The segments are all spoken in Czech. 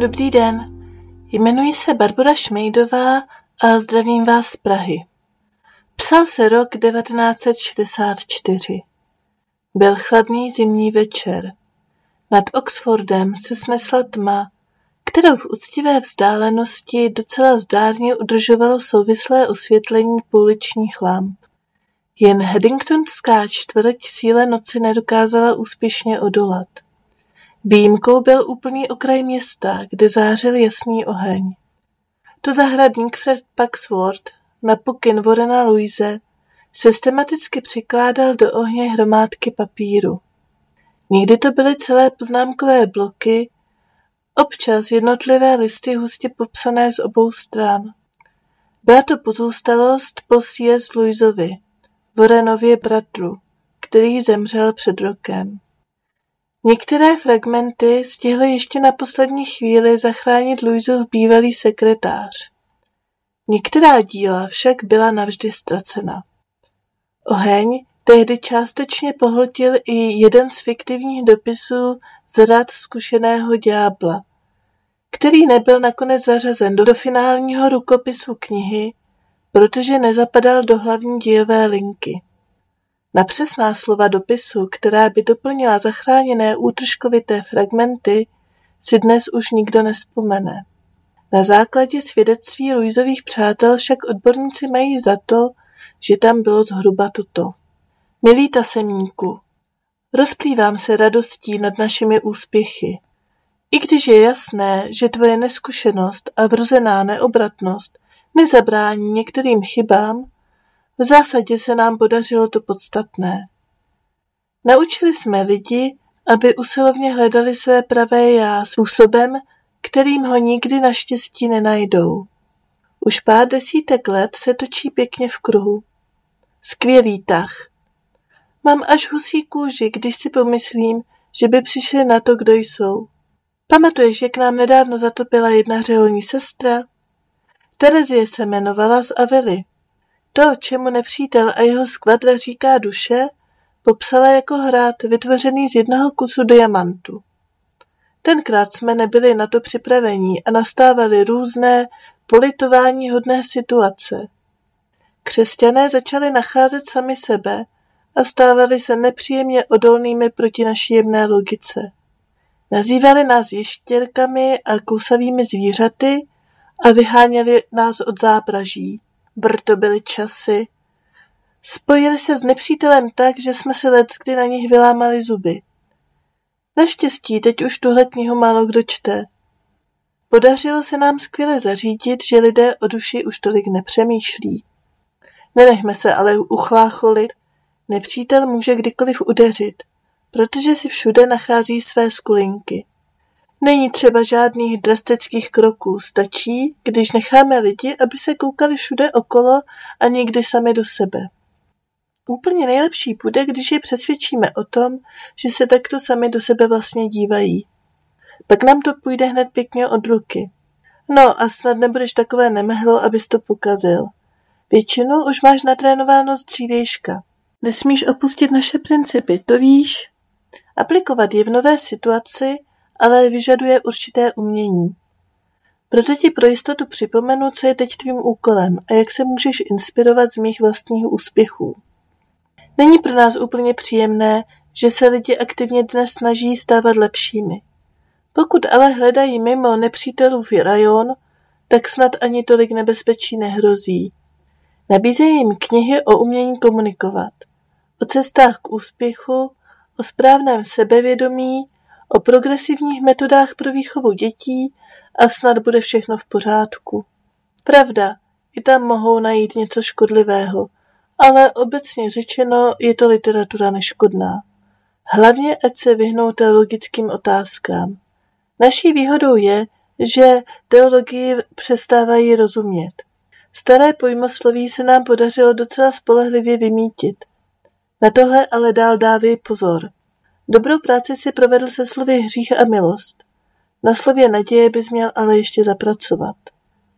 Dobrý den, jmenuji se Barbara Šmejdová a zdravím vás z Prahy. Psal se rok 1964. Byl chladný zimní večer. Nad Oxfordem se snesla tma, kterou v úctivé vzdálenosti docela zdárně udržovalo souvislé osvětlení pouličních lamp. Jen Haddingtonská čtvrť síle noci nedokázala úspěšně odolat. Výjimkou byl úplný okraj města, kde zářil jasný oheň. To zahradník Fred Paxworth na pokyn Warrena Louise systematicky přikládal do ohně hromádky papíru. Někdy to byly celé poznámkové bloky, občas jednotlivé listy hustě popsané z obou stran. Byla to pozůstalost po C.S. Louisovi, Warrenově bratru, který zemřel před rokem. Některé fragmenty stihly ještě na poslední chvíli zachránit Louisův bývalý sekretář. Některá díla však byla navždy ztracena. Oheň tehdy částečně pohltil i jeden z fiktivních dopisů z rad zkušeného ďábla, který nebyl nakonec zařazen do finálního rukopisu knihy, protože nezapadal do hlavní dějové linky. Na přesná slova dopisu, která by doplnila zachráněné útržkovité fragmenty, si dnes už nikdo nespomene. Na základě svědectví Luizových přátel však odborníci mají za to, že tam bylo zhruba toto. Milý tasemníku, rozplývám se radostí nad našimi úspěchy. I když je jasné, že tvoje neskušenost a vrozená neobratnost nezabrání některým chybám, v zásadě se nám podařilo to podstatné. Naučili jsme lidi, aby usilovně hledali své pravé já způsobem, kterým ho nikdy naštěstí nenajdou. Už pár desítek let se točí pěkně v kruhu. Skvělý tah. Mám až husí kůži, když si pomyslím, že by přišli na to, kdo jsou. Pamatuješ, jak nám nedávno zatopila jedna řeholní sestra? Terezie se jmenovala z Avely. To, čemu nepřítel a jeho skvadra říká duše, popsala jako hrad vytvořený z jednoho kusu diamantu. Tenkrát jsme nebyli na to připravení a nastávaly různé politování hodné situace. Křesťané začali nacházet sami sebe a stávali se nepříjemně odolnými proti naší jemné logice. Nazývali nás ještěrkami a kousavými zvířaty a vyháněli nás od zápraží. Br to byly časy. Spojili se s nepřítelem tak, že jsme si leckdy na nich vylámali zuby. Naštěstí teď už tuhle knihu málo kdo čte. Podařilo se nám skvěle zařídit, že lidé o duši už tolik nepřemýšlí. Nenechme se ale uchlácholit, nepřítel může kdykoliv udeřit, protože si všude nachází své skulinky. Není třeba žádných drastických kroků, stačí, když necháme lidi, aby se koukali všude okolo a nikdy sami do sebe. Úplně nejlepší bude, když je přesvědčíme o tom, že se takto sami do sebe vlastně dívají. Pak nám to půjde hned pěkně od ruky. No a snad nebudeš takové nemehlo, abys to pokazil. Většinu už máš natrénováno z dřívějška. Nesmíš opustit naše principy, to víš? Aplikovat je v nové situaci ale vyžaduje určité umění. Proto ti pro jistotu připomenu, co je teď tvým úkolem a jak se můžeš inspirovat z mých vlastních úspěchů. Není pro nás úplně příjemné, že se lidi aktivně dnes snaží stávat lepšími. Pokud ale hledají mimo nepřítelův rajon, tak snad ani tolik nebezpečí nehrozí. Nabízejí jim knihy o umění komunikovat, o cestách k úspěchu, o správném sebevědomí o progresivních metodách pro výchovu dětí a snad bude všechno v pořádku. Pravda, i tam mohou najít něco škodlivého, ale obecně řečeno je to literatura neškodná. Hlavně, ať se vyhnou teologickým otázkám. Naší výhodou je, že teologii přestávají rozumět. Staré pojmosloví se nám podařilo docela spolehlivě vymítit. Na tohle ale dál dávej pozor. Dobrou práci si provedl se slovy hřích a milost. Na slově naděje bys měl ale ještě zapracovat.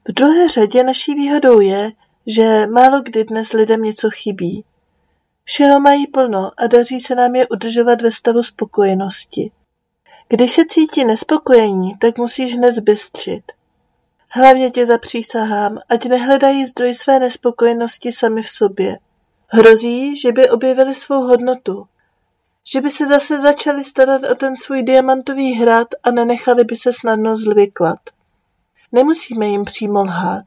V druhé řadě naší výhodou je, že málo kdy dnes lidem něco chybí. Všeho mají plno a daří se nám je udržovat ve stavu spokojenosti. Když se cítí nespokojení, tak musíš hned zbystřit. Hlavně tě zapřísahám, ať nehledají zdroj své nespokojenosti sami v sobě. Hrozí, že by objevili svou hodnotu, že by se zase začali starat o ten svůj diamantový hrad a nenechali by se snadno zlvyklat. Nemusíme jim přímo lhát,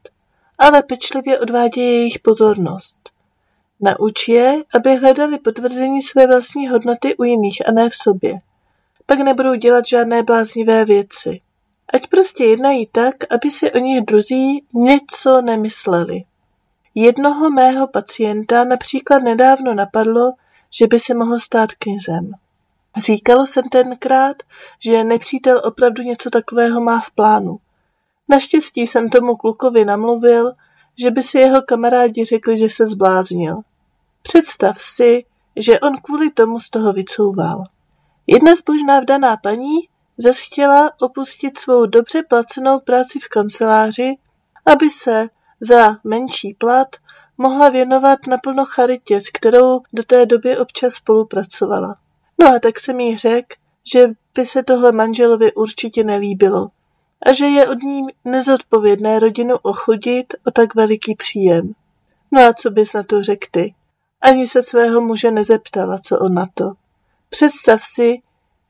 ale pečlivě odvádějí jejich pozornost. Nauč je, aby hledali potvrzení své vlastní hodnoty u jiných a ne v sobě. Pak nebudou dělat žádné bláznivé věci. Ať prostě jednají tak, aby si o nich druzí něco nemysleli. Jednoho mého pacienta například nedávno napadlo, že by se mohl stát knězem. Říkalo jsem tenkrát, že nepřítel opravdu něco takového má v plánu. Naštěstí jsem tomu klukovi namluvil, že by si jeho kamarádi řekli, že se zbláznil. Představ si, že on kvůli tomu z toho vycouval. Jedna zbožná vdaná paní zase chtěla opustit svou dobře placenou práci v kanceláři, aby se za menší plat mohla věnovat naplno charitě, s kterou do té doby občas spolupracovala. No a tak jsem jí řekl, že by se tohle manželovi určitě nelíbilo a že je od ní nezodpovědné rodinu ochudit o tak veliký příjem. No a co bys na to řekl ty? Ani se svého muže nezeptala, co on na to. Představ si,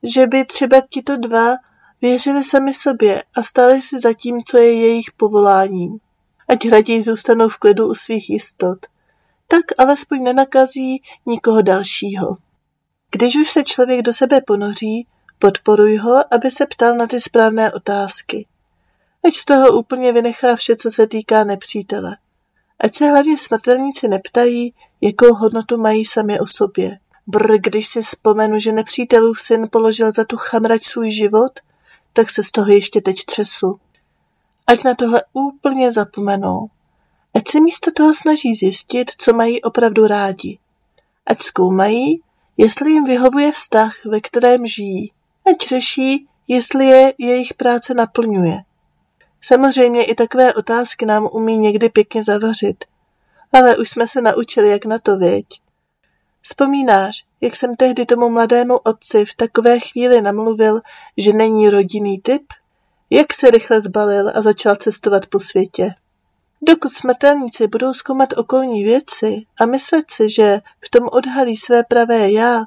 že by třeba tito dva věřili sami sobě a stali si za tím, co je jejich povoláním. Ať raději zůstanou v klidu u svých jistot. Tak alespoň nenakazí nikoho dalšího. Když už se člověk do sebe ponoří, podporuj ho, aby se ptal na ty správné otázky. Ať z toho úplně vynechá vše, co se týká nepřítele. Ať se hlavně smrtelníci neptají, jakou hodnotu mají sami o sobě. Brr, když si vzpomenu, že nepřítelův syn položil za tu chamrať svůj život, tak se z toho ještě teď třesu. Ať na tohle úplně zapomenou. Ať se místo toho snaží zjistit, co mají opravdu rádi. Ať zkoumají, jestli jim vyhovuje vztah, ve kterém žijí. Ať řeší, jestli je jejich práce naplňuje. Samozřejmě i takové otázky nám umí někdy pěkně zavařit. Ale už jsme se naučili, jak na to, věď. Vzpomínáš, jak jsem tehdy tomu mladému otci v takové chvíli namluvil, že není rodinný typ? Jak se rychle zbalil a začal cestovat po světě? Dokud smrtelníci budou zkoumat okolní věci a myslet si, že v tom odhalí své pravé já,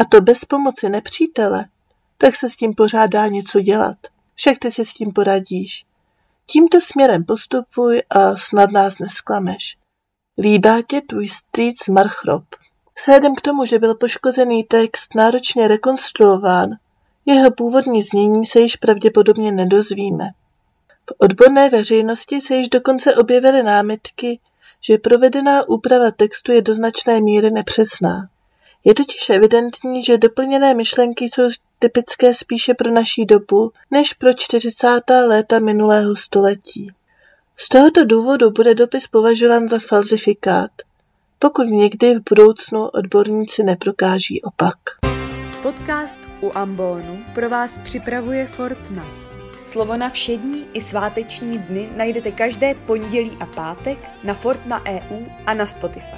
a to bez pomoci nepřítele, tak se s tím pořád dá něco dělat. Však ty si s tím poradíš. Tímto směrem postupuj a snad nás nesklameš. Líbá tě tvůj strýc Marchrop. Vzhledem k tomu, že byl poškozený text náročně rekonstruován, jeho původní znění se již pravděpodobně nedozvíme. V odborné veřejnosti se již dokonce objevily námitky, že provedená úprava textu je do značné míry nepřesná. Je totiž evidentní, že doplněné myšlenky jsou typické spíše pro naší dobu než pro 40. léta minulého století. Z tohoto důvodu bude dopis považován za falzifikát, pokud někdy v budoucnu odborníci neprokáží opak. Podcast u Ambonu pro vás připravuje Fortna. Slovo na všední i sváteční dny najdete každé pondělí a pátek na Fortna EU a na Spotify.